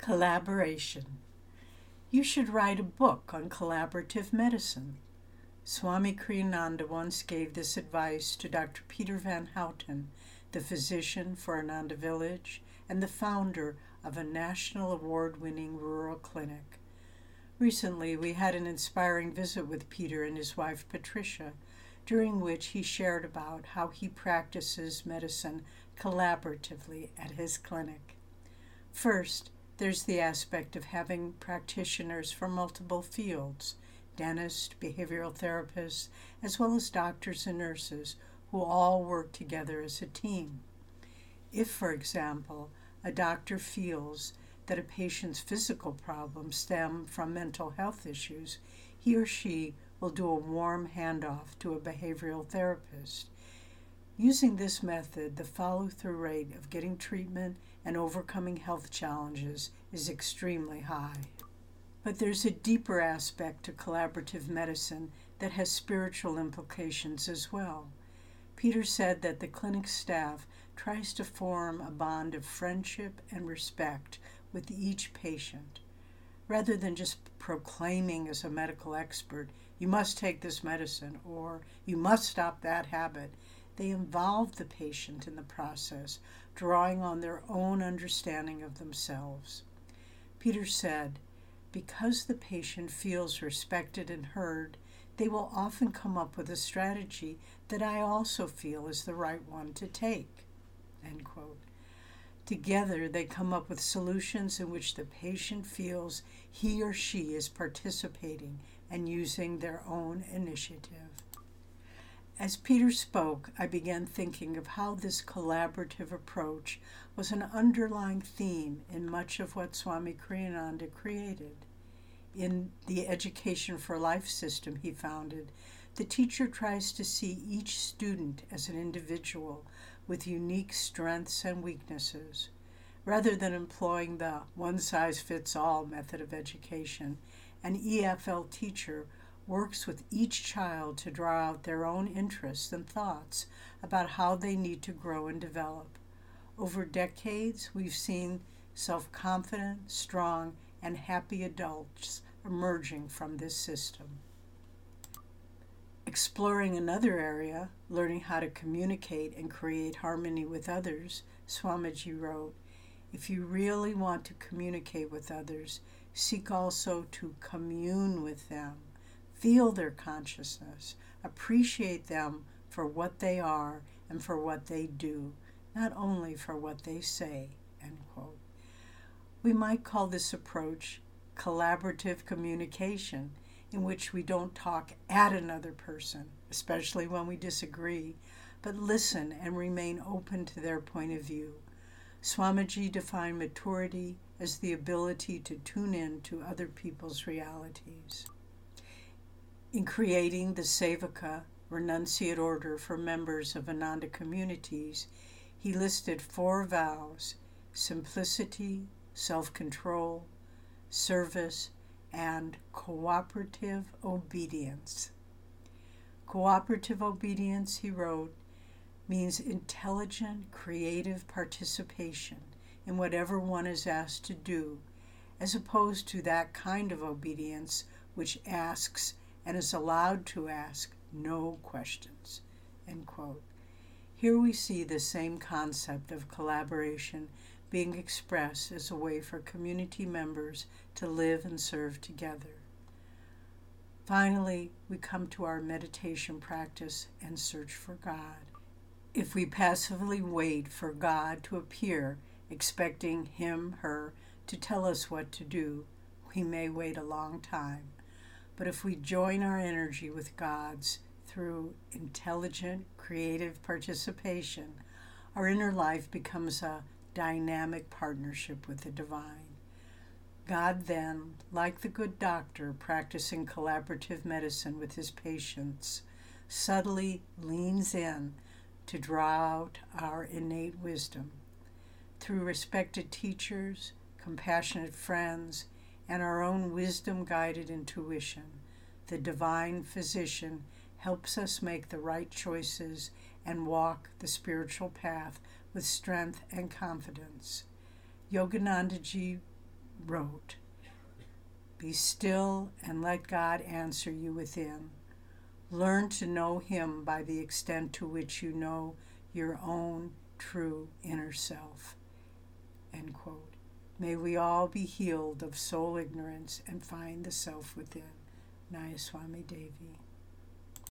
Collaboration. You should write a book on collaborative medicine. Swami Kriyananda once gave this advice to Dr. Peter Van Houten, the physician for Ananda Village and the founder of a national award winning rural clinic. Recently, we had an inspiring visit with Peter and his wife Patricia, during which he shared about how he practices medicine collaboratively at his clinic. First, there's the aspect of having practitioners from multiple fields dentists, behavioral therapists, as well as doctors and nurses who all work together as a team. If, for example, a doctor feels that a patient's physical problems stem from mental health issues, he or she will do a warm handoff to a behavioral therapist. Using this method, the follow through rate of getting treatment and overcoming health challenges is extremely high. But there's a deeper aspect to collaborative medicine that has spiritual implications as well. Peter said that the clinic staff tries to form a bond of friendship and respect with each patient. Rather than just proclaiming as a medical expert, you must take this medicine or you must stop that habit, they involve the patient in the process, drawing on their own understanding of themselves. Peter said, Because the patient feels respected and heard, they will often come up with a strategy that I also feel is the right one to take. Together, they come up with solutions in which the patient feels he or she is participating and using their own initiative. As Peter spoke, I began thinking of how this collaborative approach was an underlying theme in much of what Swami Kriyananda created. In the Education for Life system he founded, the teacher tries to see each student as an individual with unique strengths and weaknesses. Rather than employing the one size fits all method of education, an EFL teacher works with each child to draw out their own interests and thoughts about how they need to grow and develop. Over decades, we've seen self confident, strong, and happy adults emerging from this system. Exploring another area, learning how to communicate and create harmony with others, Swamiji wrote If you really want to communicate with others, seek also to commune with them feel their consciousness, appreciate them for what they are and for what they do, not only for what they say. We might call this approach collaborative communication, in which we don't talk at another person, especially when we disagree, but listen and remain open to their point of view. Swamiji defined maturity as the ability to tune in to other people's realities. In creating the Sevaka renunciate order for members of Ananda communities, he listed four vows simplicity, self control, service, and cooperative obedience. Cooperative obedience, he wrote, means intelligent, creative participation in whatever one is asked to do, as opposed to that kind of obedience which asks and is allowed to ask no questions. End quote. Here we see the same concept of collaboration being expressed as a way for community members to live and serve together. Finally, we come to our meditation practice and search for God. If we passively wait for God to appear, expecting him, her, to tell us what to do, we may wait a long time. But if we join our energy with God's through intelligent, creative participation, our inner life becomes a dynamic partnership with the divine. God then, like the good doctor practicing collaborative medicine with his patients, subtly leans in to draw out our innate wisdom. Through respected teachers, compassionate friends, and our own wisdom guided intuition, the divine physician helps us make the right choices and walk the spiritual path with strength and confidence. Yoganandaji wrote Be still and let God answer you within. Learn to know Him by the extent to which you know your own true inner self. End quote. May we all be healed of soul ignorance and find the self within. Nayaswami Devi.